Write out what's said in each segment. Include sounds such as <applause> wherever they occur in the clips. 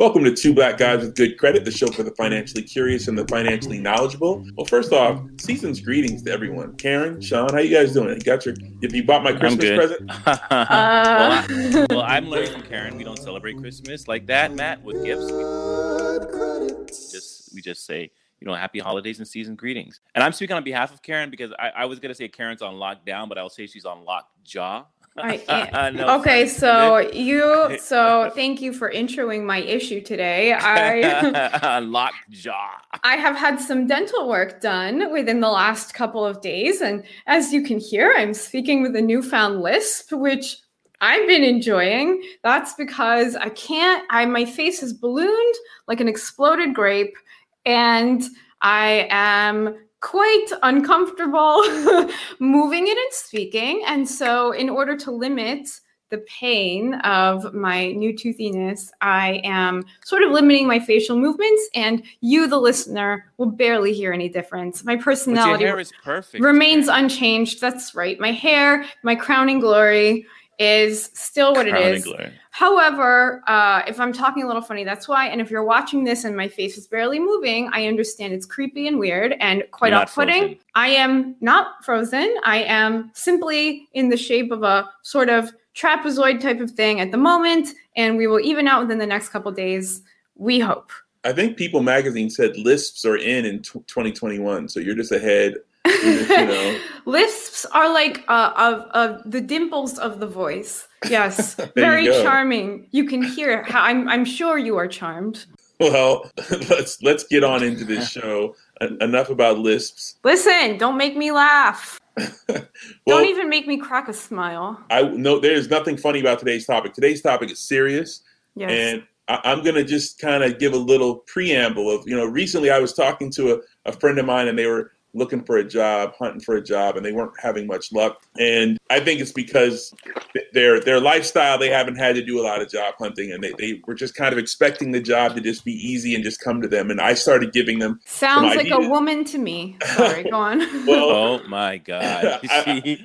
Welcome to Two Black Guys with Good Credit, the show for the financially curious and the financially knowledgeable. Well, first off, season's greetings to everyone. Karen, Sean, how you guys doing? You got your if you bought my Christmas present? <laughs> well, I, <laughs> well, I'm learning from Karen. We don't celebrate Christmas like that, Matt, with gifts. We just we just say you know, happy holidays and season greetings. And I'm speaking on behalf of Karen because I, I was going to say Karen's on lockdown, but I'll say she's on lockjaw. I <laughs> am. no, okay, so you so thank you for introing my issue today. I <laughs> lockjaw. I have had some dental work done within the last couple of days, and as you can hear, I'm speaking with a newfound lisp, which I've been enjoying. That's because I can't. I my face is ballooned like an exploded grape, and I am quite uncomfortable <laughs> moving it and speaking. And so, in order to limit the pain of my new toothiness, I am sort of limiting my facial movements, and you, the listener, will barely hear any difference. My personality remains man. unchanged. That's right. My hair, my crowning glory is still what Crowning it is. Glory. However, uh, if I'm talking a little funny, that's why. And if you're watching this and my face is barely moving, I understand it's creepy and weird and quite off putting. I am not frozen. I am simply in the shape of a sort of trapezoid type of thing at the moment. And we will even out within the next couple days, we hope. I think People Magazine said lisps are in in t- 2021. So you're just ahead you know. <laughs> Lisps are like uh, of, of the dimples of the voice. Yes, <laughs> very you charming. You can hear how I'm. I'm sure you are charmed. Well, <laughs> let's let's get on into this show. enough about lisps. Listen, don't make me laugh. well, don't even make me crack a smile. I know there's nothing funny about today's topic. Today's topic is serious, yes. and I, am going to just kind of give a little preamble of you know. Recently, I was talking to a, a friend of mine, and they were looking for a job, hunting for a job, and they weren't having much luck. And I think it's because their their lifestyle, they haven't had to do a lot of job hunting, and they, they were just kind of expecting the job to just be easy and just come to them. And I started giving them sounds like a woman to me. Sorry, go on. <laughs> well, oh my god, <laughs> I, <laughs>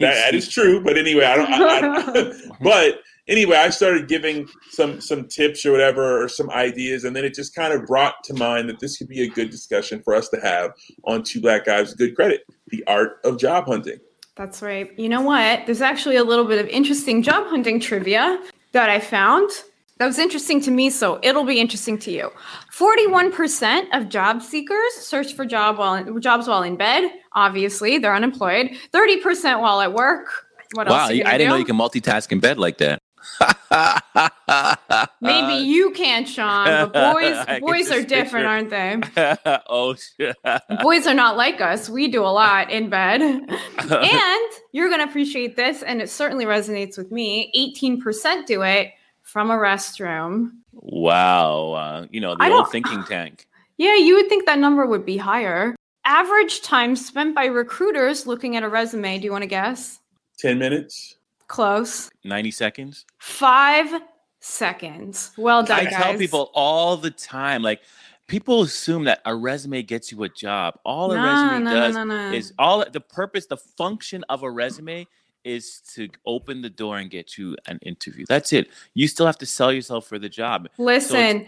that, that is true. But anyway, I don't. I, I, but anyway, I started giving some some tips or whatever or some ideas, and then it just kind of brought to mind that this could be a good discussion for us to have on Two Black Guys with Good Credit: the art of job hunting. That's right. You know what? There's actually a little bit of interesting job hunting trivia that I found. That was interesting to me, so it'll be interesting to you. 41% of job seekers search for job while in, jobs while in bed. Obviously, they're unemployed. 30% while at work. What wow, I didn't do? know you can multitask in bed like that. Maybe <laughs> you can't, Sean, but boys <laughs> boys are different, aren't they? <laughs> oh shit. boys are not like us. We do a lot in bed. and you're gonna appreciate this, and it certainly resonates with me. 18% do it from a restroom. Wow. Uh, you know, the old thinking tank. <sighs> Yeah, you would think that number would be higher. Average time spent by recruiters looking at a resume. Do you want to guess? 10 minutes. Close. 90 seconds. Five seconds. Well done, I guys. tell people all the time, like, people assume that a resume gets you a job. All a No, resume no, does no, is all the purpose, the function of a resume is to open the door and get you an interview. That's it. You still have to sell yourself for the job. So Listen,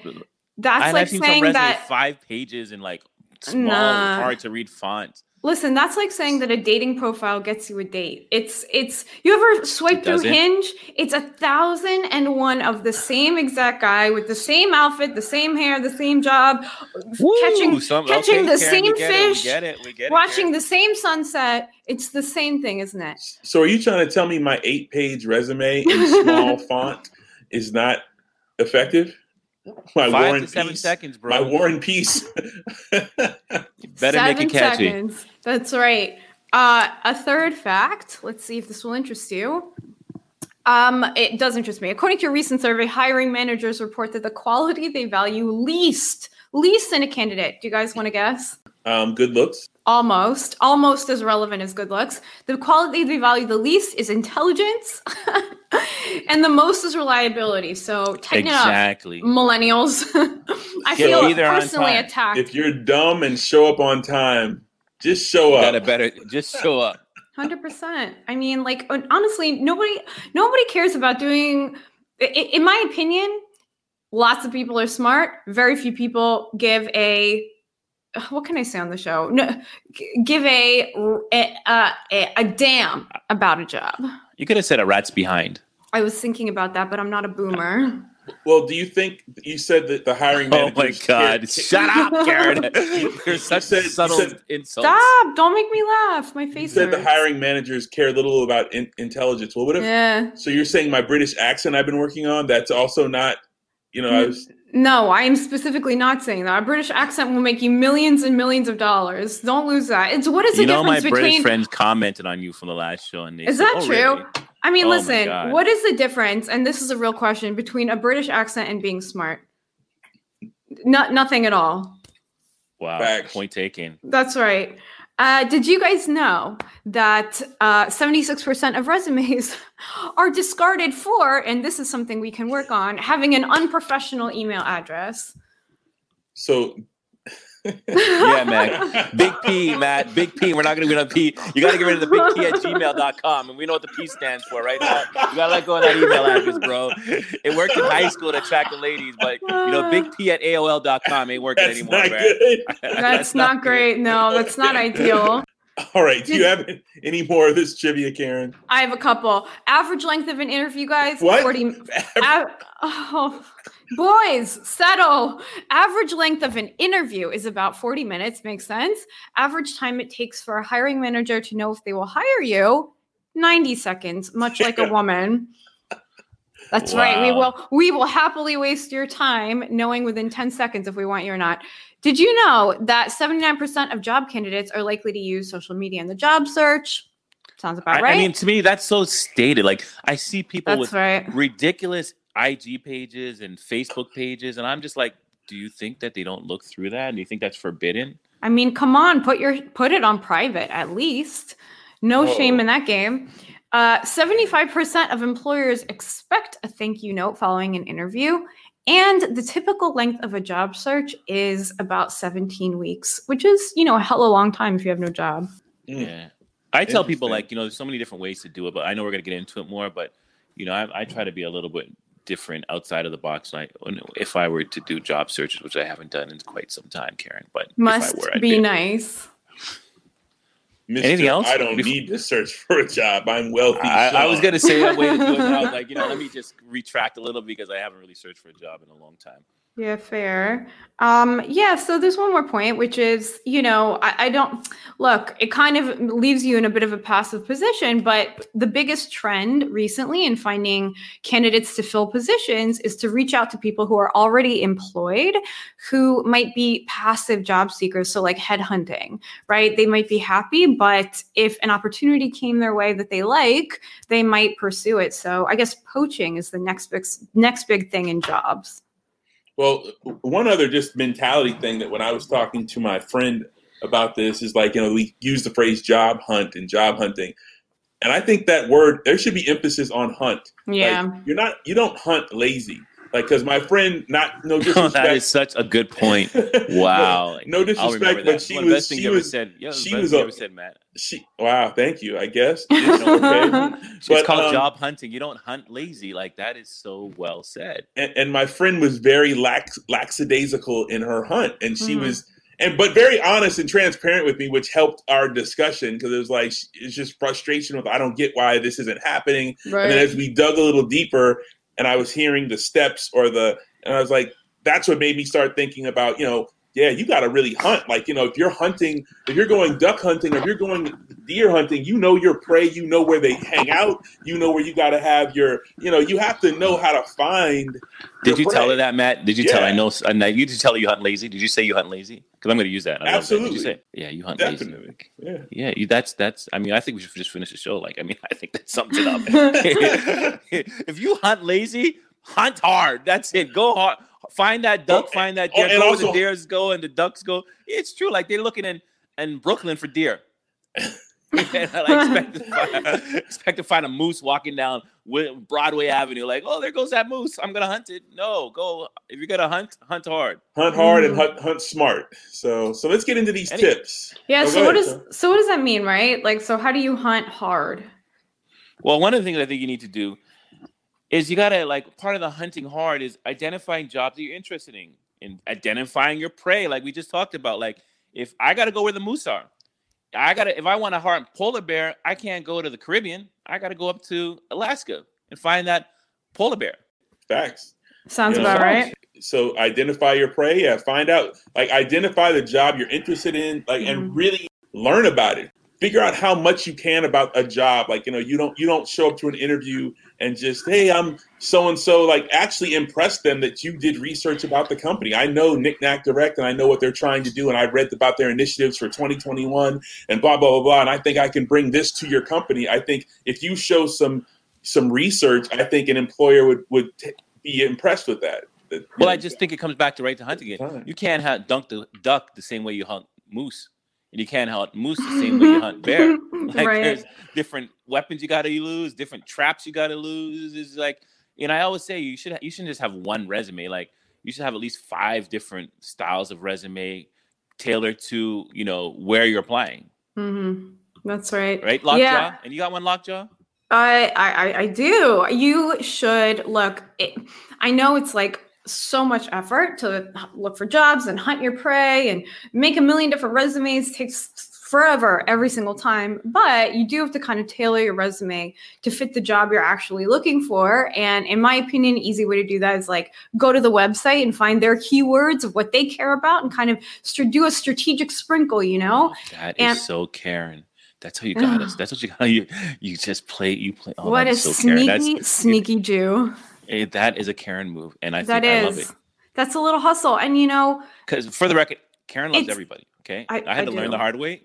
that's and like I've seen some saying that. five pages and like small, Nah. hard to read font. Listen, that's like saying that a dating profile gets you a date. It's it's you ever swipe It through? Hinge? It's a thousand and one of the same exact guy with the same outfit, the same hair, the same job, catching some- catching okay, the Karen, same we get it, we fish, get it, we get it, watching Karen. the same sunset. It's the same thing, isn't it? So are you trying to tell me my eight page resume in small <laughs> font is not effective? My Five War to and seven Peace. seconds, bro. My War and Peace. <laughs> Better make Seven it catchy. seconds. That's right. Uh, a third fact. Let's see if this will interest you. Um, it does interest me. According to a recent survey, hiring managers report that the quality they value least, least in a candidate. Do you guys want to guess? Um, good looks. Almost, almost as relevant as good looks. The quality they value the least is intelligence, <laughs> and the most is reliability. So tighten Exactly. it up, millennials. <laughs> I Get feel either personally attacked. If you're dumb and show up on time, just show You up. gotta better just show up. Hundred percent. I mean, like honestly, nobody nobody cares about doing. i- i- In my opinion, lots of people are smart. Very few people give a. What can I say on the show? No, g- give a a, a, a a damn about a job. You could have said a rat's behind. I was thinking about that, but I'm not a boomer. Well, do you think you said that the hiring Oh managers? my god! care- Shut up, Karen. <laughs> You're such said- you subtle said- insults. Stop! Don't make me laugh. My You face said the hiring managers care little about in- intelligence. Well, what if? Yeah. So you're saying my British accent I've been working on? That's also not. You know, I mm. was. No, I am specifically not saying that. A British accent will make you millions and millions of dollars. Don't lose that. It's what is the You know, my difference British between friends commented on you from the last show, and they Is said, that "Oh, true? really?" I mean, Oh listen, what is the difference? And this is a real question between a British accent and being smart. Not nothing at all. Wow, Facts. point taken. That's right. Uh, did you guys know that uh, 76% of resumes <laughs> are discarded for, and this is something we can work on, having an unprofessional email address? So <laughs> Yeah, man. Big P, Matt. Big P. We're not going to get a P. You got to get rid of the big P at gmail.com. And we know what the P stands for, right? Now. You got to let go of that email address, bro. It worked in high school to attract the ladies, but, you know, big P at AOL.com ain't working that's anymore, not man. good. <laughs> That's, not, great. No, that's not ideal. All right. Do you have any more of this trivia, Karen? I have a couple. Average length of an interview, guys. What? 40 A- <laughs> oh, boys, settle. Average length of an interview is about 40 minutes. Makes sense. Average time it takes for a hiring manager to know if they will hire you 90 seconds, much like a <laughs> woman. That's right. We will we will happily waste your time knowing within 10 seconds if we want you or not. Did you know that 79% of job candidates are likely to use social media in the job search? Sounds about I, right. I mean, to me, that's so stated. Like, I see people That's with right. ridiculous IG pages and Facebook pages, and I'm just like, do you think that they don't look through that? Do you think that's forbidden? I mean, come on, put your put it on private at least. No Whoa. shame in that game. Uh, 75% of employers expect a thank you note following an interview, and the typical length of a job search is about 17 weeks, which is, you know, a hell of a long time if you have no job. Mm. Yeah. I tell people like, you know, there's so many different ways to do it, but I know we're gonna get into it more. But you know, I, I try to be a little bit different outside of the box. Like when- if I were to do job searches, which I haven't done in quite some time, Karen. But Must if I were, I'd be nice. Mr. Anything else? I don't Bef- need to search for a job. I'm wealthy. I, I was gonna say that way to do it. I was <laughs> like, you know, let me just retract a little because I haven't really searched for a job in a long time. Yeah, fair. Um, yeah, so there's one more point, which is, you know, I, I, don't look, it kind of leaves you in a bit of a passive position, but the biggest trend recently in finding candidates to fill positions is to reach out to people who are already employed who might be passive job seekers. So, like headhunting, right? They might be happy, but if an opportunity came their way that they like, they might pursue it. So, I guess poaching is the next big, next big thing in jobs. Well, one other just mentality thing that when I was talking to my friend about this is like, you know, we use the phrase job hunt and job hunting. And I think that word, there should be emphasis on hunt. Yeah. Like, you're not, you don't hunt lazy. Like, because my friend, not no <laughs> disrespect. that is such a good point. <laughs> Wow. no, no disrespect, but she was. She was. Said, she was. A, ever said, Matt. She. Wow. Thank you. I guess. <laughs> It's, okay. it's but, called um, job hunting. You don't hunt lazy. Like that is so well said. And, and my friend was very lax, lackadaisical in her hunt, and she mm. was and but very honest and transparent with me, which helped our discussion because it was like it's just frustration with I don't get why this isn't happening. Right. And then as we dug a little deeper, and I was hearing the steps or the, and I was like, that's what made me start thinking about, you know, yeah, you got to really hunt. Like, you know, if you're hunting, if you're going duck hunting, if you're going deer hunting, you know your prey, you know where they hang out, you know where you got to have your, you know, you have to know how to find. Did you prey. tell her that, Matt? Did you yeah. tell her? I know. Uh, you did tell her you hunt lazy. Did you say you hunt lazy? Because I'm going to use that. I Absolutely. That. You say? Yeah, you hunt Definitely. lazy. Yeah. Yeah. You, that's that's. I mean, I think we should just finish the show. Like, I mean, <laughs> I think that sums it up. <laughs> <laughs> if you hunt lazy, hunt hard. That's it. Go hard. Find that duck. Oh, find that deer. Oh, go also, where the deers go and the ducks go. It's true. Like they're looking in in Brooklyn for deer. <laughs> <laughs> like expect, to find, <laughs> expect to find a moose walking down Broadway Avenue. Like, oh, there goes that moose. I'm gonna hunt it. No, go. If you're gonna hunt, hunt hard. Hunt hard mm. and hunt, hunt smart. So, so let's get into these Any, tips. Yeah. Oh, so what does so what does that mean, right? Like, so how do you hunt hard? Well, one of the things I think you need to do is you gotta like part of the hunting hard is identifying jobs that you're interested in and identifying your prey, like we just talked about. Like if I gotta go where the moose are, I gotta if I want to hunt polar bear, I can't go to the Caribbean. I gotta go up to Alaska and find that polar bear. Facts. Sounds you know, about right. So identify your prey. Yeah, find out like identify the job you're interested in, like mm-hmm. and really learn about it figure out how much you can about a job. Like you know you don't you don't show up to an interview and just hey i'm so and so like actually impress them that you did research about the company. I know knickknack direct and i know what they're trying to do and i read about their initiatives for 2021 and blah blah blah blah and i think i can bring this to your company. I think if you show some some research i think an employer would would t- be impressed with that. Well, I just think it comes back to right to hunt again. You can't hunt dunk the duck the same way you hunt moose and you can't hunt moose the same way you hunt bear. <laughs> <laughs> Like right. there's different weapons you got to lose, different traps you got to lose. Is like, and I always say you should you shouldn't just have one resume. Like you should have at least five different styles of resume tailored to you know where you're applying. Mm-hmm. That's right. Right, lockjaw. Yeah. And you got one lockjaw. I I I do. You should look. It, I know it's like so much effort to look for jobs and hunt your prey and make a million different resumes takes forever every single time but you do have to kind of tailor your resume to fit the job you're actually looking for and in my opinion easy way to do that is like go to the website and find their keywords of what they care about and kind of do a strategic sprinkle you know oh, that and- is so karen that's how you got us. That's what you got. You you just play. You play. Oh, what a so sneaky, sneaky Jew. It, that is a Karen move, and I that think is. I love it. That's a little hustle, and you know, because for the record, Karen loves everybody. Okay, I, I had I to do. learn the hard way.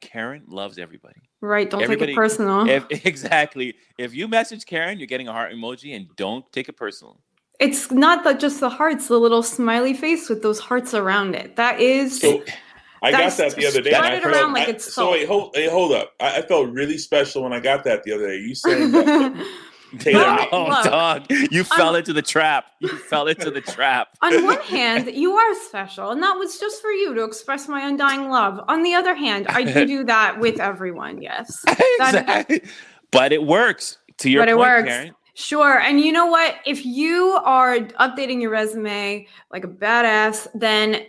Karen loves everybody. Right. Don't everybody, take it <laughs> personal. If, exactly. If you message Karen, you're getting a heart emoji, and don't take it personal. It's not that just the hearts, the little smiley face with those hearts around it. That is. So, I got that the other day. Spread it around like it's so. Wait, hold, hey, hold up. I, I, felt really special when I got that the other day. You saying that <laughs> Taylor, oh, look, dog, you fell into the trap. You fell into the trap. On one hand, you are special, and that was just for you to express my undying love. On the other hand, I do do <laughs> that with everyone. Yes, <laughs> exactly. That, but it works. To your but point, it works. Karen. Sure. And you know what? If you are updating your resume like a badass, then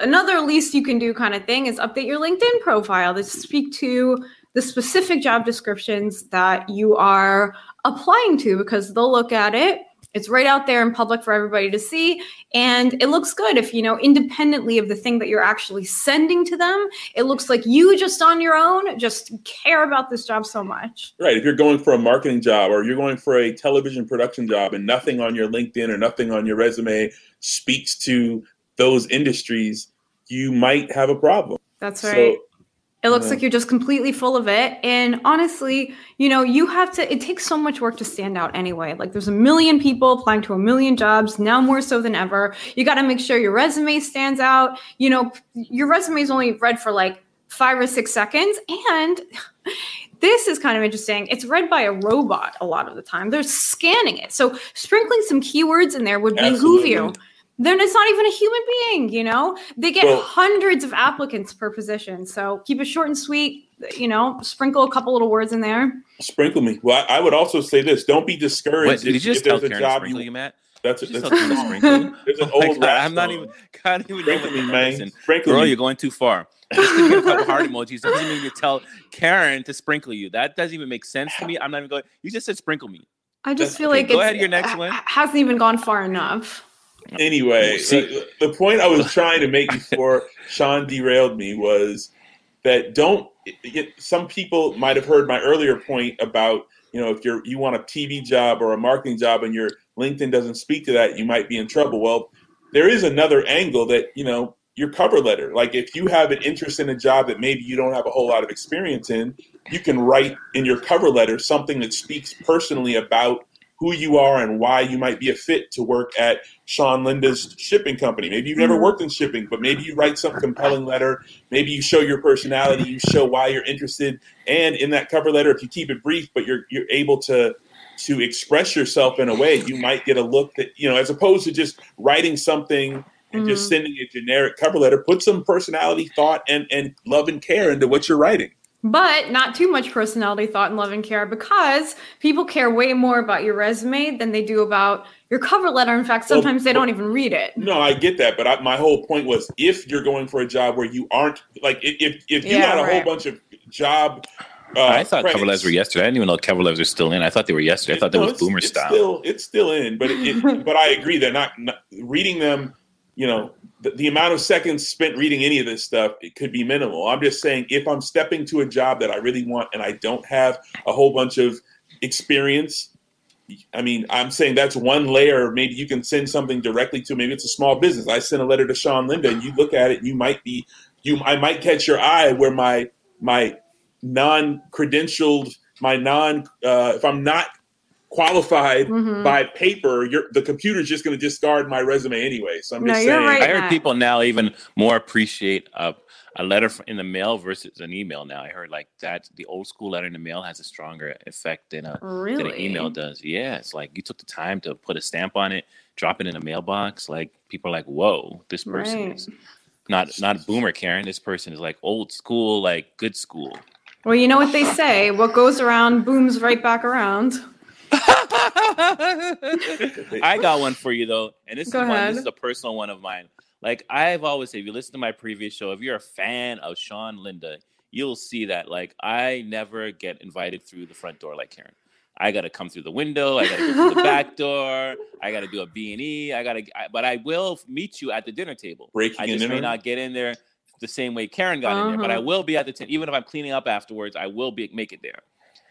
another least you can do kind of thing is update your LinkedIn profile to speak to the specific job descriptions that you are applying to because they'll look at it. It's right out there in public for everybody to see. And it looks good if you know independently of the thing that you're actually sending to them it looks like you just on your own just care about this job so much. Right. If you're going for a marketing job or you're going for a television production job and nothing on your linkedin or nothing on your resume speaks to those industries you might have a problem. That's right. so, it looks like you're just completely full of it. And honestly, you know, you have to, it takes so much work to stand out anyway. Like there's a million people applying to a million jobs, now more so than ever. You got to make sure your resume stands out. You know, your resume is only read for like five or six seconds. And <laughs> this is kind of interesting. It's read by a robot a lot of the time. They're scanning it. So sprinkling some keywords in there would behoove you then it's not even a human being, you know? They get well, hundreds of applicants per position. So keep it short and sweet, you know, sprinkle a couple little words in there. Sprinkle me. Well, I would also say this don't be discouraged. Wait, did you just tell Karen job sprinkle you, you, Matt? That's, a, that's a <laughs> sprinkle. There's an <laughs> old God, I'm not even, <laughs> can't even sprinkle me, man. Sprinkle Girl, me. you're going too far. Just to get a couple heart emojis doesn't mean you tell Karen to sprinkle you. That doesn't even make sense to me. I'm not even going. You just said sprinkle me. I just That's, feel okay, like go ahead. Your next one hasn't even gone far enough. Anyway, the, the point I was trying to make before <laughs> Sean derailed me was that don't. some people might have heard my earlier point about you know if you're you want a TV job or a marketing job and your LinkedIn doesn't speak to that, you might be in trouble. Well, there is another angle that you know your cover letter. Like if you have an interest in a job that maybe you don't have a whole lot of experience in, you can write in your cover letter something that speaks personally about who you are and why you might be a fit to work at Sean Linda's shipping company. Maybe you've never mm-hmm. worked in shipping, but maybe you write some compelling letter. Maybe you show your personality, you show why you're interested. And in that cover letter, if you keep it brief, but you're you're able to to express yourself in a way, you might get a look that, you know, as opposed to just writing something and mm-hmm. just sending a generic cover letter, put some personality, thought, and and love and care into what you're writing but not too much personality, thought, and love and care because people care way more about your resume than they do about your cover letter. In fact, sometimes well, they don't even read it. No, I get that, but I, my whole point was if you're going for a job where you aren't like if if you yeah, had a right. whole bunch of job. Uh, I thought credits, cover letters were yesterday. I didn't even know cover letters were still in. I thought they were yesterday. I thought no, that was boomer it's style. Still, it's still in, but it, it, <laughs> but I agree that not, not reading them. You know, the, the, amount of seconds spent reading any of this stuff it could be minimal. I'm just saying if I'm stepping to a job that I really want and I don't have a whole bunch of experience, I mean, I'm saying that's one layer. Maybe you can send something directly to maybe it's a small business. I send a letter to Sean Linda and you look at it, you might be you I might catch your eye where my my non-credentialed, my non uh, if I'm not qualified mm-hmm. by paper, the computer's just going to discard my resume anyway. So I'm no, just saying. Right, I heard people now even more appreciate a, a letter in the mail versus an email. Now I heard like that the old school letter in the mail has a stronger effect than a really? than an email does. Yeah, it's like you took the time to put a stamp on it, drop it in a mailbox. Like people are like, "Whoa, this person right. is." Not not a boomer Karen. This person is like old school, like good school. Well, you know what they say: what goes around booms right back around. <laughs> I got one for you though, and this Go is one. This is a personal one of mine. Like I've always said, if you listen to my previous show, if you're a fan of Sean Linda, you'll see that like I never get invited through the front door like Karen. I got to come through the window. I got to go through the back <laughs> door. I got to do a B and E. I got to, but I will meet you at the dinner table. Breaking I just may not get in there the same way Karen got uh-huh. in there, but I uh-huh. will be at the t- even if I'm cleaning up afterwards. I will be make it there.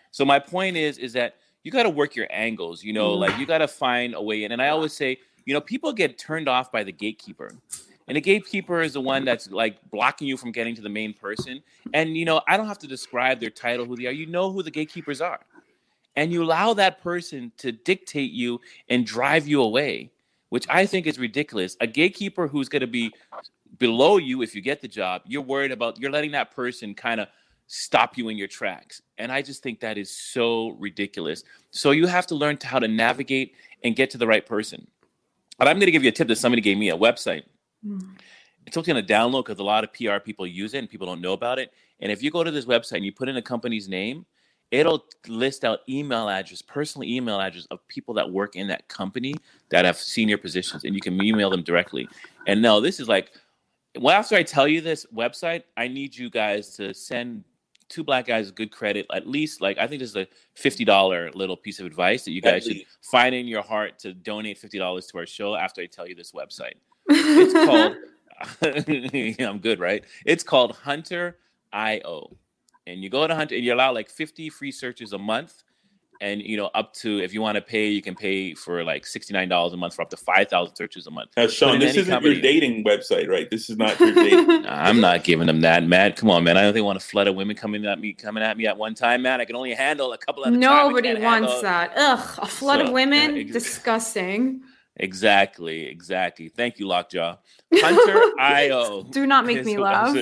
So my point is, is that you got to work your angles, you know, like mm. you got to find a way in. And I always say, you know, people get turned off by the gatekeeper. And the gatekeeper is the one that's like blocking you from getting to the main person. And, you know, I don't have to describe their title, who they are. You know who the gatekeepers are. And you allow that person to dictate you and drive you away, which I think is ridiculous. A gatekeeper who's going to be below you if you get the job, you're worried about, you're letting that person kind of stop you in your tracks. And I just think that is so ridiculous. So you have to learn how to navigate and get to the right person. But I'm going to give you a tip that somebody gave me a website. Mm. It's okay to download because a lot of PR people use it and people don't know about it. And if you go to this website and you put in a company's name, it'll list out email address, personal email address of people that work in that company that have senior positions, and you can email them directly. And no, this is like, well, after I tell you this website, I need you guys to send two black guys with good credit. At least, like I think this is a fifty dollar little piece of advice that you guys should find in your heart to donate fifty dollars to our show after I tell you this website. It's <laughs> called. <laughs> I'm good, right? It's called Hunter IO, and you go to Hunter and you're allowed like fifty free searches a month and you know up to if you want to pay you can pay for like $69 a month for up to 5000 searches a month. Now sean this isn't company, your dating website right? This is not your dating <laughs> i'm not giving them that matt. Come on man. I don't think want a flood of women coming at me coming at me at one time. Man i can only handle a couple of nobody wants handle. that. Ugh a flood so, of women? yeah, disgusting. Exactly exactly. Thank you lockjaw. Hunter <laughs> io do not make me laugh.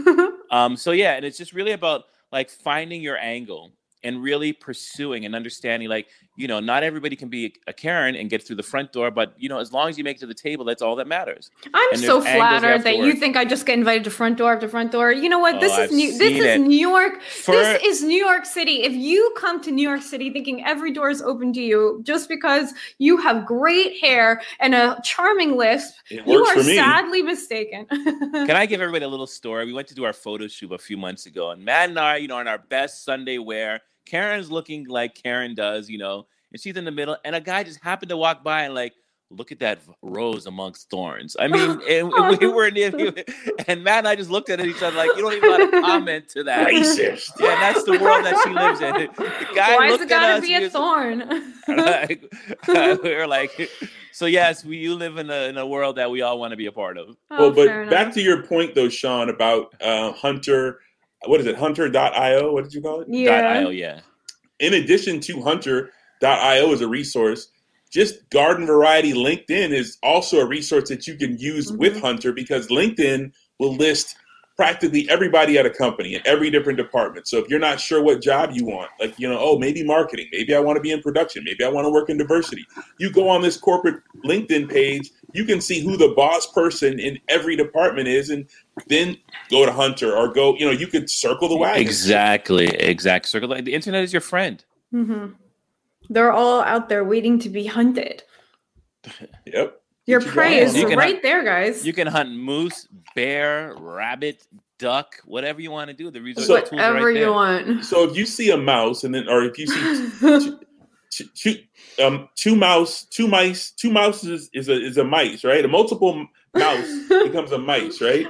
<laughs> um so yeah and it's just really about like finding your angle and really pursuing and understanding like you know not everybody can be a karen and get through the front door but you know as long as you make it to the table that's all that matters. I'm so flattered that you think i just get invited to front door after front door. You know what? This oh, is new this is new york. For, this is new york city. If you come to new york city thinking every door is open to you just because you have great hair and a charming lisp you are sadly mistaken. <laughs> Can i give everybody a little story? We went to do our photo shoot a few months ago and matt and i you know in our best sunday wear Karen's looking like Karen does, you know, and she's in the middle, and a guy just happened to walk by and like, look at that rose amongst thorns. I mean, <laughs> and we were near, <laughs> and Matt and I just looked at each other like, you don't even want to <laughs> comment to that. Racist. Yeah, that's the world that she lives in. The guy Why looked it gotta be a thorn? Like, we are like, so yes, we you live in a in a world that we all want to be a part of. Oh, well, but back to your point though, Sean, about uh, Hunter what is it, hunter.io? What did you call it? Yeah. .io, yeah. In addition to hunter.io as a resource, just garden variety LinkedIn is also a resource that you can use mm-hmm. with Hunter because LinkedIn will list practically everybody at a company in every different department. So if you're not sure what job you want, like, you know, oh, maybe marketing, maybe I want to be in production, maybe I want to work in diversity, you go on this corporate LinkedIn page, you can see who the boss person in every department is, and then go to Hunter or go, you know, you could circle the wagon. Exactly, exactly. Circle the, the internet is your friend. Mm-hmm. They're all out there waiting to be hunted. yep. Your prey is right hunt, there, guys. You can hunt moose, bear, rabbit, duck, whatever you want to do. The resource so, whatever right you want. So if you see a mouse, and then, or if you see <laughs> two, two, um, two mouse, two mice, two mouses is a is a mice, right? A multiple mouse <laughs> becomes a mice, right?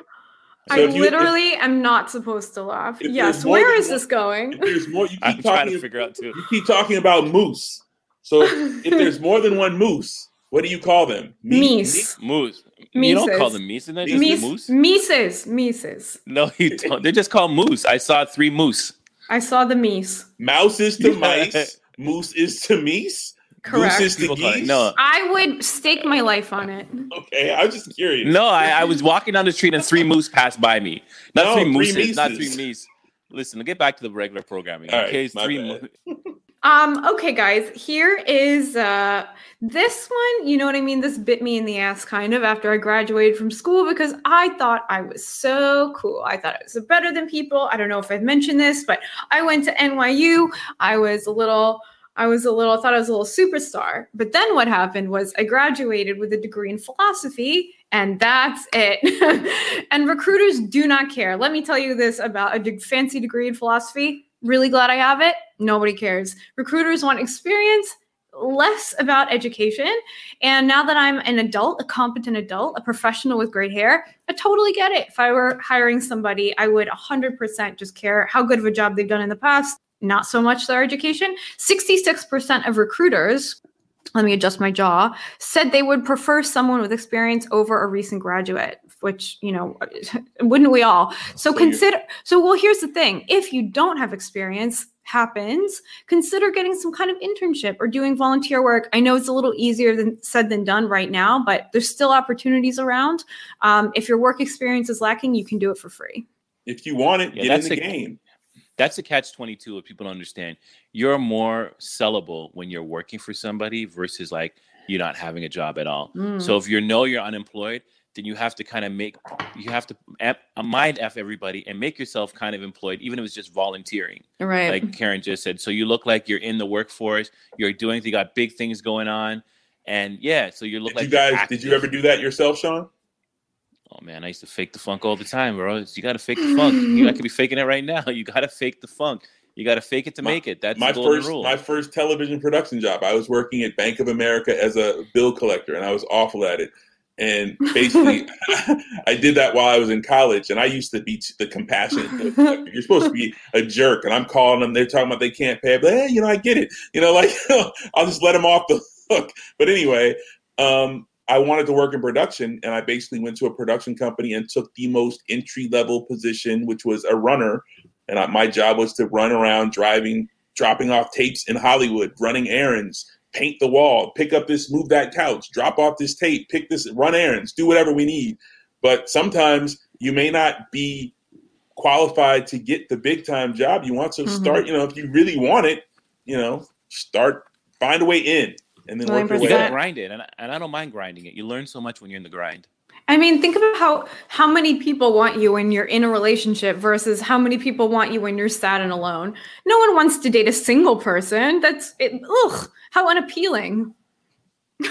So I literally if, am not supposed to laugh. Yes, where is one, this going? There's more, you keep I'm talking, trying to figure out too. You keep talking about moose. So if <laughs> there's more than one moose, what do you call them? Meese. Moose. You don't call them meese, isn't that just Meese, moose? Mises. Mises. No, you don't. They're just called moose. I saw three moose. I saw the meese. Mouse is to mice. moose is to meese. Correct. Goose is to geese. No, I would stake my life on it. Okay, I was just curious. No, I, I was walking down the street and three moose passed by me. Not no, three mooses, not three meese. Listen, get back to the regular programming. All okay, right, three. Mo- <laughs> Um, okay, guys, here is uh this one, you know what I mean? This bit me in the ass kind of after I graduated from school because I thought I was so cool. I thought I was better than people. I don't know if I've mentioned this, but I went to NYU. I was a little I was a little I thought I was a little superstar. But then what happened was I graduated with a degree in philosophy and that's it. <laughs> and recruiters do not care. Let me tell you this about a fancy degree in philosophy really glad I have it. Nobody cares. Recruiters want experience, less about education. And now that I'm an adult, a competent adult, a professional with great hair, I totally get it. If I were hiring somebody, I would 100% just care how good of a job they've done in the past, not so much their education. 66% of recruiters let me adjust my jaw, said they would prefer someone with experience over a recent graduate, which, you know, <laughs> wouldn't we all? So, so consider, so, well, here's the thing if you don't have experience, happens, consider getting some kind of internship or doing volunteer work. I know it's a little easier than said than done right now, but there's still opportunities around. Um, if your work experience is lacking, you can do it for free. If you want it, yeah, get in the a, game that's a catch 22 if people don't understand you're more sellable when you're working for somebody versus like you're not having a job at all mm. so if you know you're unemployed then you have to kind of make you have to amp, uh, mind f everybody and make yourself kind of employed even if it's just volunteering right like karen just said so you look like you're in the workforce you're doing you got big things going on and yeah so you look did like you guys did you ever do that yourself sean Oh man, I used to fake the funk all the time, bro. You got to fake the funk. you, I could be faking it right now. <laughs> You got to fake the funk. You got to fake it to my, make it. That's my first rule. my first television production job. I was working at Bank of America as a bill collector, and I was awful at it. And <laughs> basically, <laughs> I did that while I was in college. And I used to be the compassionate. <laughs> You're supposed to be a jerk, and I'm calling them. They're talking about they can't pay. But hey, you know, I get it. You know, like I'll just let them off the hook. But anyway, um, I wanted to work in production, and I basically went to a production company and took the most entry level position, which was a runner. And I, my job was to run around driving, dropping off tapes in Hollywood, running errands, paint the wall, pick up this, move that couch, drop off this tape, pick this, run errands, do whatever we need. But sometimes you may not be qualified to get the big time job. You want to mm-hmm. start, you know, if you really want it, you know, start, find a way in and then work your way. You gotta grind it, and I, and I don't mind grinding it. You learn so much when you're in the grind. I mean, think about how how many people want you when you're in a relationship versus how many people want you when you're sad and alone. No one wants to date a single person. That's it. Ugh, how unappealing. <laughs>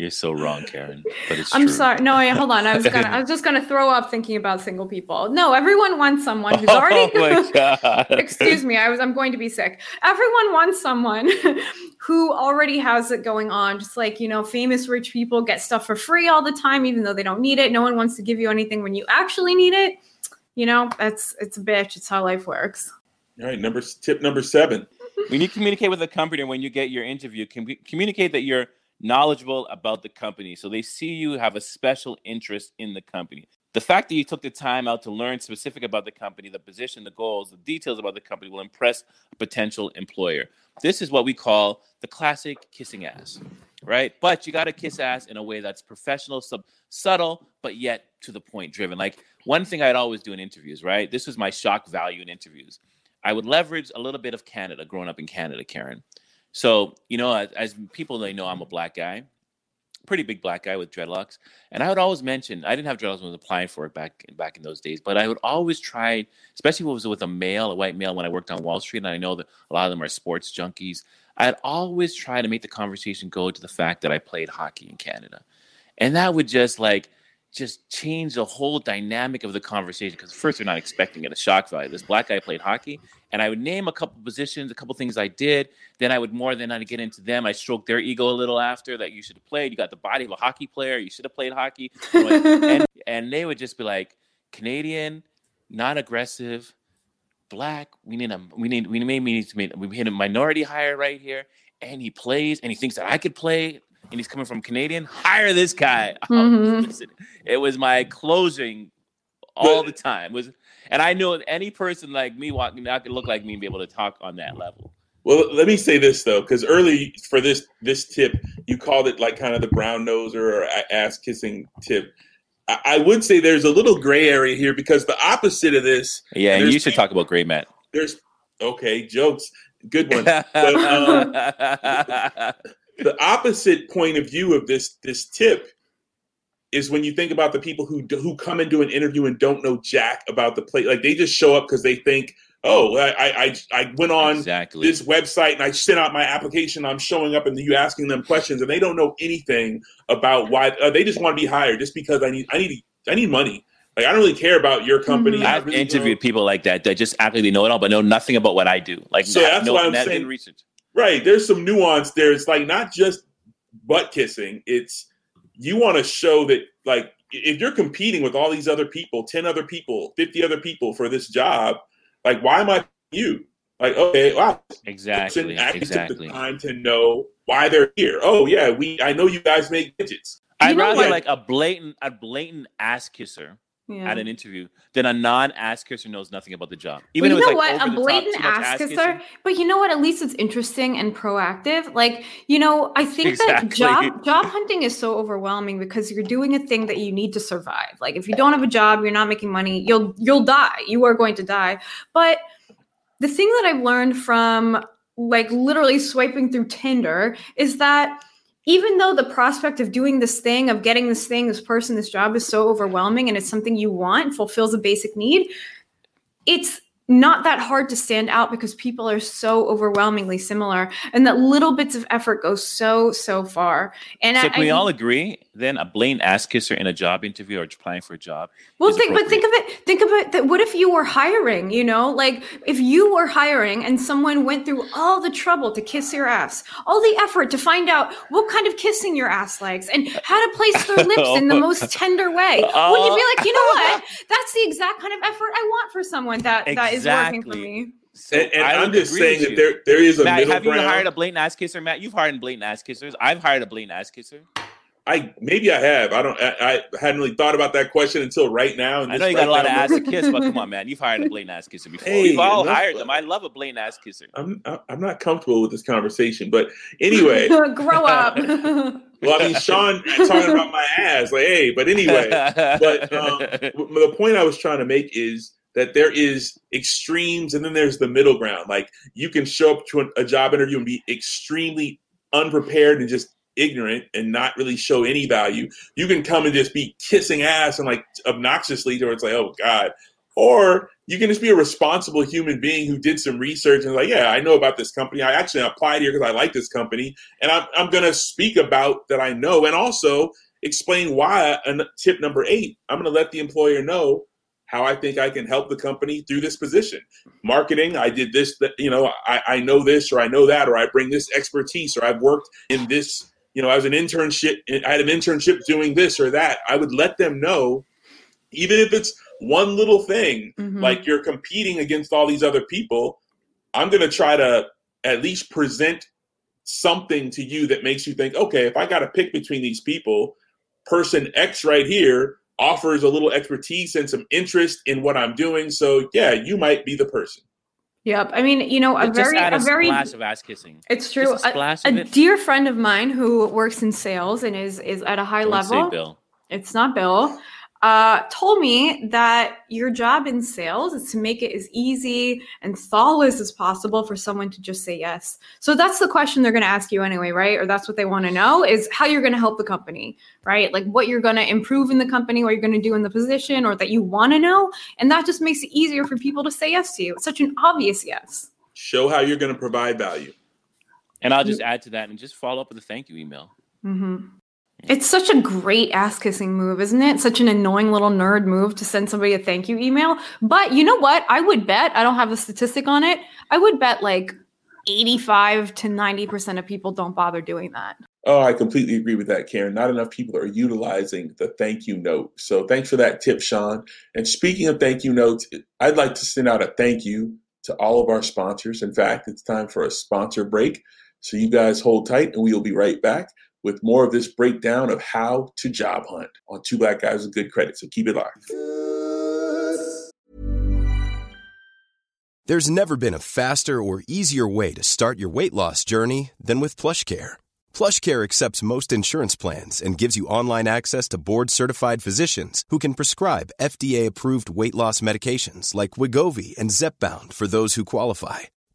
You're so wrong, Karen. But it's I'm true. sorry. No, wait, hold on. I was <laughs> gonna. I was just gonna throw up thinking about single people. No, everyone wants someone who's oh already. Oh <laughs> my <laughs> god. excuse me. I was. I'm going to be sick. Everyone wants someone who already has it going on. Just like you know, famous rich people get stuff for free all the time, even though they don't need it. No one wants to give you anything when you actually need it. You know, that's it's a bitch. It's how life works. All right. Number tip number seven. When you communicate with a company, when you get your interview, com- communicate that you're knowledgeable about the company. So they see you have a special interest in the company. The fact that you took the time out to learn specific about the company, the position, the goals, the details about the company will impress a potential employer. This is what we call the classic kissing ass, right? But you got to kiss ass in a way that's professional, sub- subtle, but yet to the point driven. Like one thing I'd always do in interviews, right? This was my shock value in interviews. I would leverage a little bit of Canada, growing up in Canada, Karen. So, you know, as, as people they know, I'm a black guy, pretty big black guy with dreadlocks, and I would always mention I didn't have dreadlocks when I was applying for it back back in those days, but I would always try, especially if it was with a male, a white male, when I worked on Wall Street, and I know that a lot of them are sports junkies. I'd always try to make the conversation go to the fact that I played hockey in Canada, and that would just like just change the whole dynamic of the conversation because first they're not expecting it a shock value. This black guy played hockey and i would name a couple positions a couple things i did then i would more than not get into them. I stroke their ego a little after that you should have played. You got the body of a hockey player. You should have played hockey. <laughs> And, and they would just be like canadian not aggressive black we need a we need we may need to make we hit a minority hire right here and he plays and he thinks that i could play and he's coming from Canadian, hire this guy. <laughs> Mm-hmm. listen, it was my closing all the time. Was and I knew any person like me walking out could look like me and be able to talk on that level. Well, let me say this though, because early for this this tip, you called it like kind of the brown noser or ass kissing tip. I, I would say there's a little gray area here because the opposite of this. Yeah, and you should talk about gray, Matt. There's okay jokes, good one. <laughs> But, um, <laughs> the opposite point of view of this this tip is when you think about the people who who come into an interview and don't know jack about the play like they just show up because they think oh I, I i went on exactly. this website and i sent out my application i'm showing up and you asking them questions and they don't know anything about why uh, they just want to be hired just because i need i need i need money like I don't really care about your company. Mm-hmm. I've really interviewed know. people like that that just act like they know it all, but know nothing about what I do. Like so that's no, why I'm saying research. Right. There's some nuance there. It's like not just butt kissing. It's you want to show that like if you're competing with all these other people, 10 other people, 50 other people for this job, like why am I you? Like, okay, wow. Exactly. Exactly. Took the time to know why they're here. Oh yeah, we I know you guys make digits. I'd rather like a blatant a blatant ass kisser yeah. at an interview than a non-ass kisser knows nothing about the job. Even well, you know like what? A blatant top, ass, ass kisser, but you know what? At least it's interesting and proactive. Like you know, I think exactly. that job job hunting is so overwhelming because you're doing a thing that you need to survive. Like if you don't have a job, you're not making money, you'll you'll die. You are going to die. But the thing that I've learned from like literally swiping through Tinder is that even though the prospect of doing this thing, of getting this thing, this person, this job is so overwhelming and it's something you want, fulfills a basic need, it's not that hard to stand out because people are so overwhelmingly similar and that little bits of effort go so so far. And so I, can we I, all agree then a blatant ass kisser in a job interview or applying for a job well think but think of it think about that what if you were hiring you know? Like if you were hiring and someone went through all the trouble to kiss your ass all the effort to find out what kind of kissing your ass likes and how to place their <laughs> lips in the most oh. tender way would you be like you know <laughs> what? That's the exact kind of effort i want for someone that exactly. that is working for me. So and, and I'm just saying that there there is a Matt, middle have ground. you hired a blatant ass kisser, Matt? You've hired a blatant ass kissers. I've hired a blatant ass kisser. I maybe I have. I don't. I, I hadn't really thought about that question until right now. I know you right got a lot of ass to kiss, but come on, <laughs> man, you've hired a blatant ass kisser before. Hey, We've all enough, hired them. I love a blatant ass kisser. I'm I'm not comfortable with this conversation, but anyway, <laughs> grow up. <laughs> well, I mean, Sean talking about my ass, like, hey, but anyway, but um, the point I was trying to make is that there is extremes and then there's the middle ground. Like you can show up to a job interview and be extremely unprepared and just ignorant and not really show any value. You can come and just be kissing ass and like obnoxiously to where it's like, oh God. Or you can just be a responsible human being who did some research and like, yeah, I know about this company. I actually applied here because I like this company. And I'm, I'm going to speak about that I know and also explain why. And tip number eight, I'm going to let the employer know how I think I can help the company through this position. Marketing, I did this, you know, I, I know this or I know that, or I bring this expertise, or I've worked in this, you know, as an internship, I had an internship doing this or that. I would let them know, even if it's one little thing, mm-hmm. like you're competing against all these other people, I'm going to try to at least present something to you that makes you think, okay, if I got to pick between these people, person X right here offers a little expertise and some interest in what I'm doing. So yeah, you might be the person. Yep. I mean, you know, a very, a, a very splash of ass kissing. It's true. a, a, a dear friend of mine who works in sales and is is at a high Don't level. Say Bill. It's not Bill uh, told me that your job in sales is to make it as easy and flawless as possible for someone to just say yes. So that's the question they're going to ask you anyway, right? Or that's what they want to know is how you're going to help the company, right? Like what you're going to improve in the company, what you're going to do in the position, or that you want to know. And that just makes it easier for people to say yes to you. It's such an obvious yes. Show how you're going to provide value. And I'll just add to that and just follow up with a thank you email. Mm-hmm. It's such a great ass kissing move, isn't it? Such an annoying little nerd move to send somebody a thank you email. But you know what? I would bet, I don't have a statistic on it. I would bet like 85 to 90% of people don't bother doing that. Oh, I completely agree with that, Karen. Not enough people are utilizing the thank you note. So thanks for that tip, Sean. And speaking of thank you notes, I'd like to send out a thank you to all of our sponsors. In fact, it's time for a sponsor break. So you guys hold tight and we will be right back with more of this breakdown of how to job hunt on Two Black Guys with Good Credit. So keep it locked. There's never been a faster or easier way to start your weight loss journey than with PlushCare. PlushCare accepts most insurance plans and gives you online access to board-certified physicians who can prescribe FDA-approved weight loss medications like Wegovy and Zepbound for those who qualify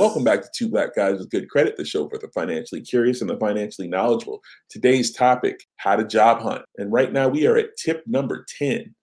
Welcome back to Two Black Guys with Good Credit, the show for the financially curious and the financially knowledgeable. Today's topic how to job hunt. And right now we are at tip number 10.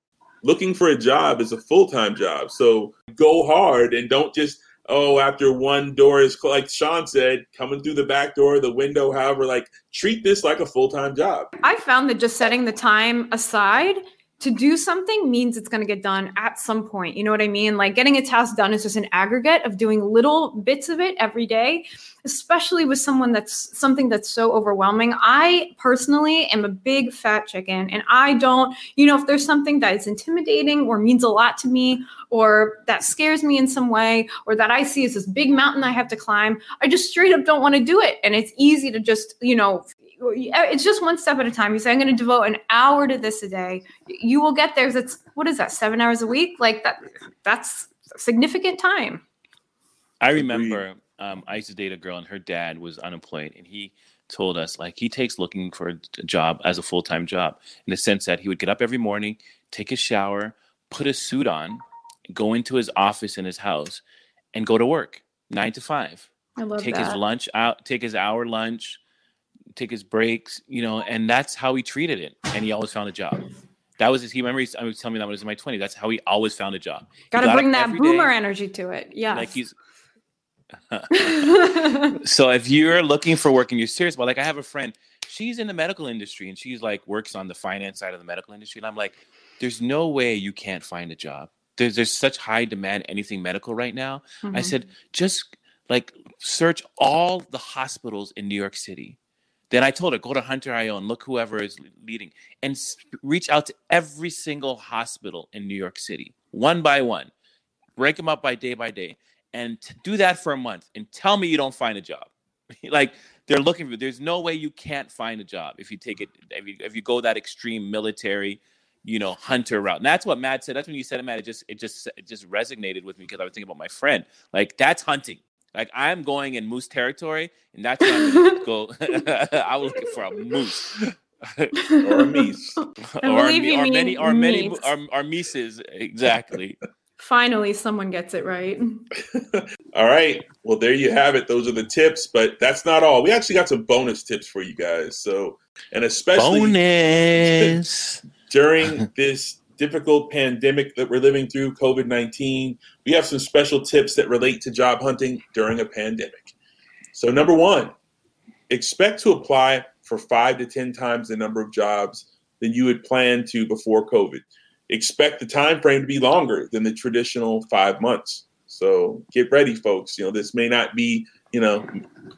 Looking for a job is a full time job. So go hard and don't just, oh, after one door is, like Sean said, coming through the back door, the window, however, like treat this like a full time job. I found that just setting the time aside to do something means it's going to get done at some point. You know what I mean? Like getting a task done is just an aggregate of doing little bits of it every day, especially with someone that's something that's so overwhelming. I personally am a big fat chicken and I don't, you know, if there's something that is intimidating or means a lot to me or that scares me in some way or that I see as this big mountain I have to climb, I just straight up don't want to do it. And it's easy to just, you know, it's just one step at a time. You say, I'm going to devote an hour to this a day. You will get there. That's what is that? Seven hours a week? Like that. That's significant time. I remember um, I used to date a girl, and her dad was unemployed, and he told us like he takes looking for a job as a full time job in the sense that he would get up every morning, take a shower, put a suit on, go into his office in his house, and go to work nine to five. I love take that. his lunch out, take his hour lunch take his breaks, you know, and that's how he treated it. And he always found a job. That was his. He remember he was telling me that when I was in my 20s. That's how he always found a job. Got to bring that boomer day, energy to it. Yeah. Like he's. <laughs> so if you're looking for work and you're serious about, like, I have a friend. She's in the medical industry and she's like works on the finance side of the medical industry, and I'm like, there's no way you can't find a job. There's there's such high demand anything medical right now. Mm-hmm. I said just like search all the hospitals in New York City then I told her, go to Hunter.io and look whoever is leading and reach out to every single hospital in New York City, one by one. Break them up by day by day. And do that for a month and tell me you don't find a job. <laughs> like they're looking for, there's no way you can't find a job if you take it, if you, if you go that extreme military, you know, hunter route. And that's what Matt said. That's when you said it, Matt. It just, it just, it just resonated with me because I was thinking about my friend. Like that's hunting. Like I'm going in moose territory, and that's where I'm <laughs> go. <laughs> I was looking for a moose. <laughs> or a meese. I or, believe you or mean many or many or, or mises exactly. Finally, someone gets it right. all right. Well, there you have it. Those are the tips, but that's not all. We actually got some bonus tips for you guys. So, and especially bonus during this difficult pandemic that we're living through, COVID 19, we have some special tips that relate to job hunting during a pandemic. So, number one, expect to apply for five to 10 times the number of jobs than you had planned to before COVID. Expect the time frame to be longer than the traditional five months. So get ready, folks. You know, this may not be, you know,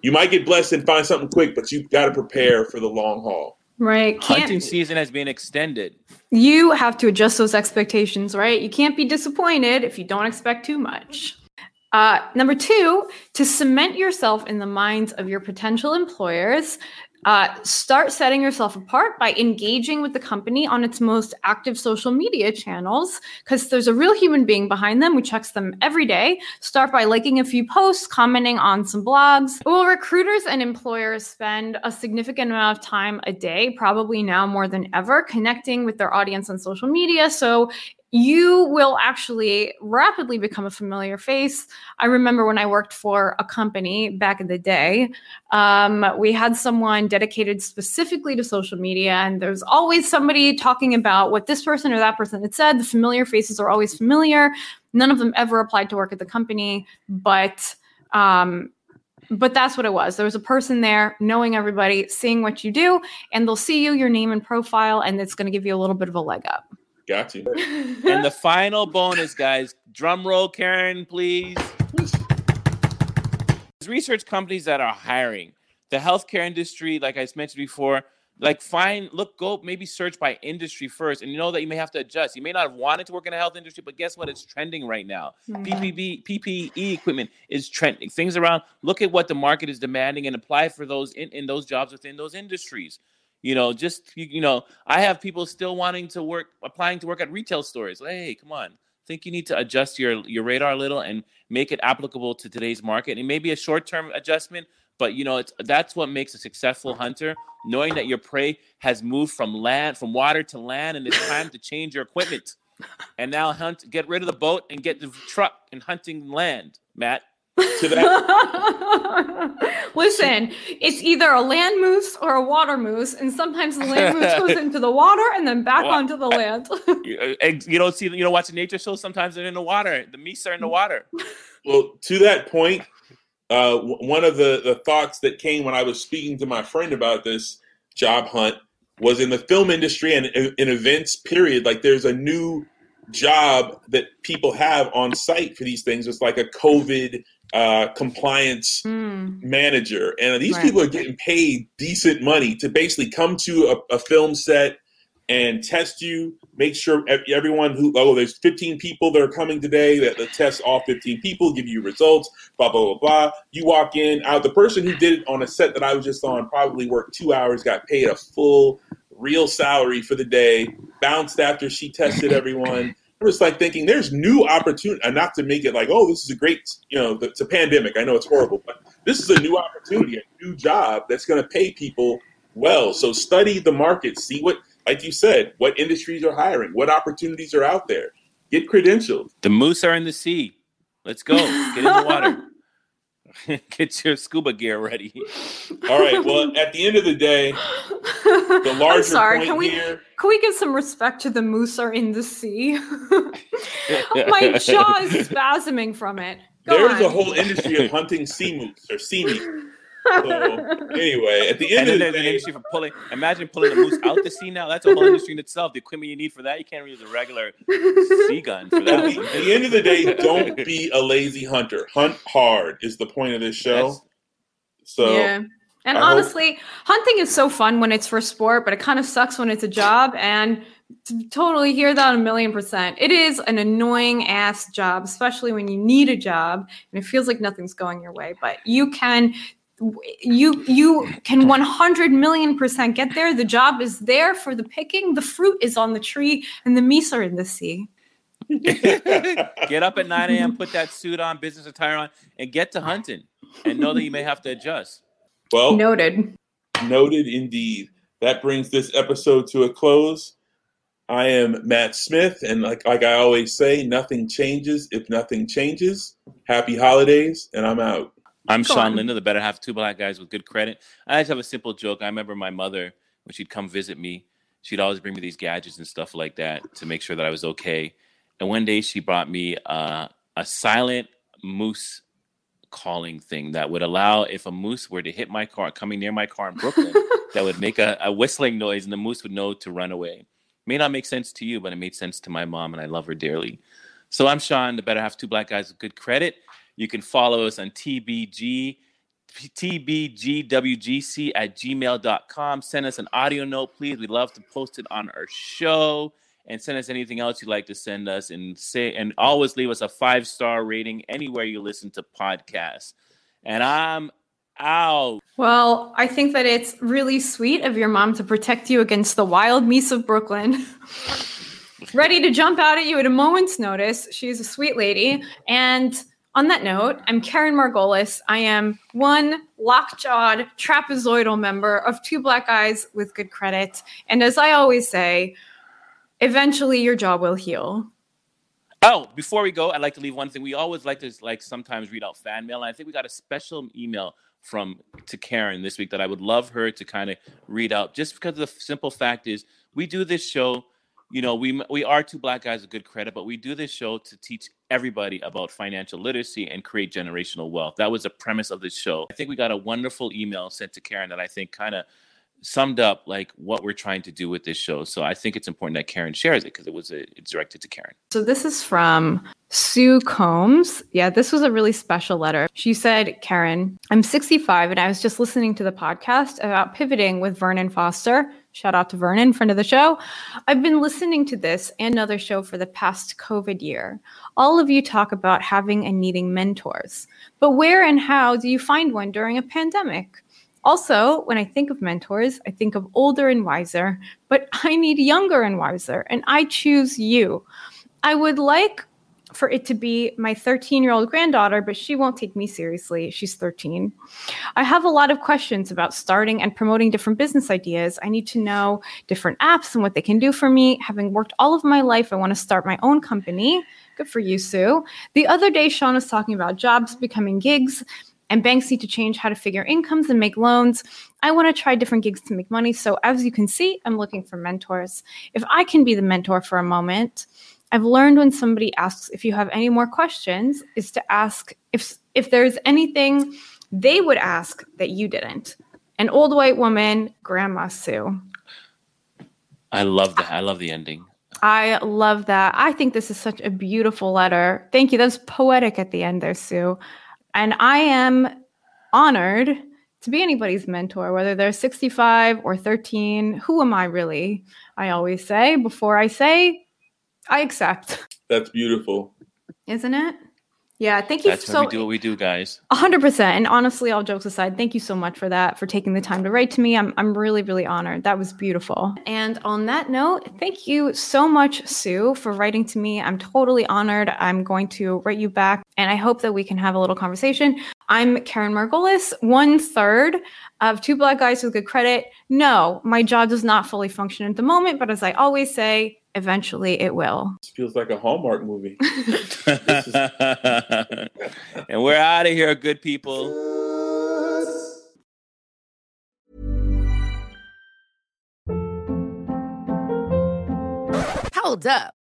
you might get blessed and find something quick, but you've got to prepare for the long haul. Right. Can't, Hunting season has been extended. You have to adjust those expectations, right? You can't be disappointed if you don't expect too much. Uh, number two, to cement yourself in the minds of your potential employers, uh, start setting yourself apart by engaging with the company on its most active social media channels because there's a real human being behind them who checks them every day. Start by liking a few posts, commenting on some blogs. Well, recruiters and employers spend a significant amount of time a day, probably now more than ever, connecting with their audience on social media. So you will actually rapidly become a familiar face. I remember when I worked for a company back in the day, um, we had someone dedicated specifically to social media, and there's always somebody talking about what this person or that person had said. The familiar faces are always familiar. None of them ever applied to work at the company, but um, but that's what it was. There was a person there knowing everybody, seeing what you do, and they'll see you, your name and profile, and it's going to give you a little bit of a leg up. Got you. and the <laughs> final bonus, guys, drum roll, Karen, please. Research companies that are hiring. The healthcare industry, like I mentioned before, like find, look, go, maybe search by industry first, and you know that you may have to adjust. You may not have wanted to work in the health industry, but guess what? It's trending right now. Mm-hmm. PPB, PPE equipment is trending. Things around. Look at what the market is demanding and apply for those in, in those jobs within those industries. You know, just you, know, I have people still wanting to work, applying to work at retail stores. Hey, come on. think you need to adjust your your radar a little and make it applicable to today's market. It may be a short term adjustment, but you know, it's that's what makes a successful hunter, knowing that your prey has moved from land, from water to land, and it's time to change your equipment. And now hunt, get rid of the boat and get the truck and hunting land, Matt. <laughs> Listen, it's either a land moose or a water moose, and sometimes the land moose goes <laughs> into the water and then back well, onto the land. <laughs> you, uh, don't see, you know, watching nature shows. Sometimes they're in the water. The meese are in the water. Well, to that point, uh, one of the the thoughts that came when I was speaking to my friend about this job hunt was in the film industry and in events. Period. Like, there's a new job that people have on site for these things. It's like a COVID uh, compliance mm. manager, and these right. people are getting paid decent money to basically come to a, a, film set and test you, make sure everyone who oh there's 15 people that are coming today that, that test all 15 people, give you results, blah blah blah blah. You walk in, out the person who did it on a set that I was just on probably worked two hours, got paid a full real salary for the day, bounced after she tested everyone was like thinking there's new opportunity, and not to make it like, oh, this is a great, you know, it's a pandemic. I know it's horrible, but this is a new opportunity, a new job that's going to pay people well. So study the market, see what, like you said, what industries are hiring, what opportunities are out there. Get credentialed. The moose are in the sea. Let's go. Get in the water. <laughs> <laughs> Get your scuba gear ready. All right. Well, <laughs> at the end of the day, the larger I'm sorry, point can we, here. Can we give some respect to the moose are in the sea? <laughs> My jaw is spasming from it. Go There's on. a whole industry of hunting sea moose or sea meat. So anyway, at the end and of the day, an industry for pulling. Imagine pulling a moose out the sea. Now that's a whole industry in itself. The equipment you need for that, you can't use a regular sea gun for that. At the, at the end of the day, don't be a lazy hunter. Hunt hard is the point of this show. That's, so yeah. And I honestly, hope- hunting is so fun when it's for sport, but it kind of sucks when it's a job. And to totally hear that a million percent. It is an annoying ass job, especially when you need a job and it feels like nothing's going your way. But you can you you can 100 million percent get there. The job is there for the picking. The fruit is on the tree and the meese are in the sea. <laughs> Get up at 9 a.m put that suit on business attire on and get to hunting and know that you may have to adjust. Well noted. noted indeed. That brings this episode to a close. I am matt smith and like, like i always say nothing changes if nothing changes. Happy holidays and i'm out I'm Go Sean on. Linda, the better half two black guys with good credit. I just have a simple joke. I remember my mother when she'd come visit me, she'd always bring me these gadgets and stuff like that to make sure that I was okay. And one day she brought me uh, a silent moose calling thing that would allow if a moose were to hit my car coming near my car in Brooklyn, <laughs> that would make a, a, whistling noise and the moose would know to run away. May not make sense to you, but it made sense to my mom and I love her dearly. So I'm Sean, the better half two black guys with good credit. You can follow us on TBG, TBGWGC at gmail.com. Send us an audio note, please. We'd love to post it on our show and send us anything else you'd like to send us and say and always leave us a five star rating anywhere you listen to podcasts. And I'm out. Well, I think that it's really sweet of your mom to protect you against the wild meese of Brooklyn. <laughs> Ready to jump out at you at a moment's notice. She's a sweet lady. And on that note, I'm Karen Margolis. I am one lockjawed trapezoidal member of Two Black Guys with Good Credit. And as I always say, eventually your jaw will heal. Oh, before we go, I'd like to leave one thing. We always like to like sometimes read out fan mail. And I think we got a special email from to Karen this week that I would love her to kind of read out just because the simple fact is we do this show you know, we we are two black guys of good credit, but we do this show to teach everybody about financial literacy and create generational wealth. That was the premise of this show. I think we got a wonderful email sent to Karen that I think kind of summed up like what we're trying to do with this show. So I think it's important that Karen shares it because it was uh, a, it's directed to Karen. So this is from Sue Combs. Yeah, this was a really special letter. She said, Karen, I'm 65 and I was just listening to the podcast about pivoting with Vernon Foster. Shout out to Vernon, friend of the show. I've been listening to this and another show for the past COVID year. All of you talk about having and needing mentors, but where and how do you find one during a pandemic? Also, when I think of mentors, I think of older and wiser, but I need younger and wiser, and I choose you. I would like for it to be my 13 year old granddaughter, but she won't take me seriously. She's 13. I have a lot of questions about starting and promoting different business ideas. I need to know different apps and what they can do for me. Having worked all of my life, I want to start my own company Good for you, Sue. The other day, Sean was talking about jobs becoming gigs and banks need to change how to figure incomes and make loans. I want to try different gigs to make money. So, as you can see, I'm looking for mentors. If I can be the mentor for a moment, I've learned when somebody asks if you have any more questions is to ask if if there's anything they would ask that you didn't. An old white woman, Grandma Sue. I love that. I love the ending. I love that. I think this is such a beautiful letter. Thank you. That's poetic at the end there, Sue. And I am honored to be anybody's mentor, whether they're 65 or 13. Who am I really? I always say before I say, I accept. That's beautiful. Isn't it? Yeah, thank you. That's so, we do what we do, guys. hundred percent. And honestly, all jokes aside, thank you so much for that, for taking the time to write to me. I'm I'm really, really honored. That was beautiful. And on that note, thank you so much, Sue, for writing to me. I'm totally honored. I'm going to write you back, and I hope that we can have a little conversation. I'm Karen Margolis, one third of two black guys with good credit. No, my jaw does not fully function at the moment, but as I always say, eventually it will. This feels like a Hallmark movie. <laughs> <laughs> and we're out of here, good people. Hold up.